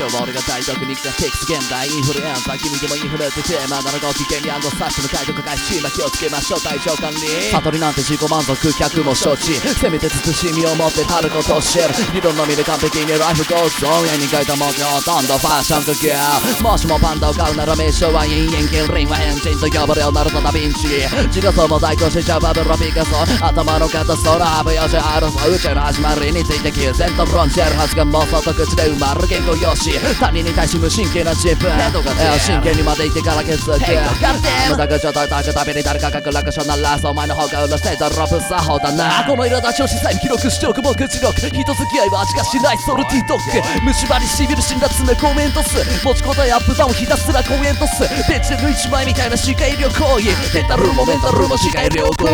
今日は俺が大毒に来たテクス現代インフルエンザ君でもインフルエンテーマならご機嫌にアンドサッシュの解読開始今気をつけましょう体調管理悟りなんて自己満足客も承知せめて慎みを持ってたることを知る理論のみで完璧にライフゴーズオン絵に描いた文字ほとんどファッションとギャもしもパンダを買うなら名称はインエンキンリンはエンジンと呼ばれよなるとダヴィンチ自画像も代行しちゃうバブロピカソ頭の片空ぶよしあるぞ宇宙の始まりについて急然と論じるはずが妄想と口で埋まる言語用紙他人に対し無神経な自分。真剣にまで言ってから気づく無駄口をたたくたびに誰かが楽勝ならそうお前の方がうるせえだろブサホだなこの苛立ちを視線に記録しておく目次録。人付き合いは味がしない。ソルティドッグ虫歯にしびる死んだ爪コメント数。持ち答えアップダウンひたすらコメント数。ペンチの一枚みたいな視界旅行員デタルもメンタルも視界旅行人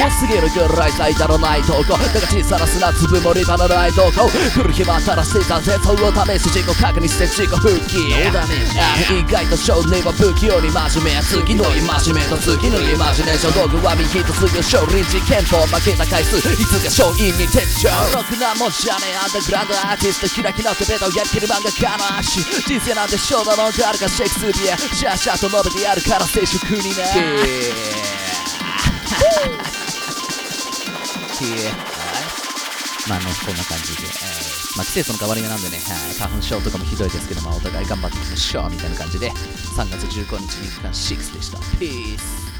多すぎるぐらい最多のない投稿。だが小さな砂粒も立派なない投稿来る日も新しい挫折を試し自己確認して自己復帰意外と少年は不器用に真面目次の戒めと次のイマジネーション道具は右と次の勝利事件と負けた回数いつか勝因に転調ろくなもんじゃねえアンダーグラウンドアーティスト開き直ってベタをや。りきる漫画家の足人生なんて勝負のがあるかシェイクスピアシャーシャーと述べてや。るから静粛にねまあね、こんな感じで、えーまあ、季節の変わり目なんでね、はい、花粉症とかもひどいですけど、まあ、お互い頑張っていきましょうみたいな感じで、3月15日日間6でした。ピース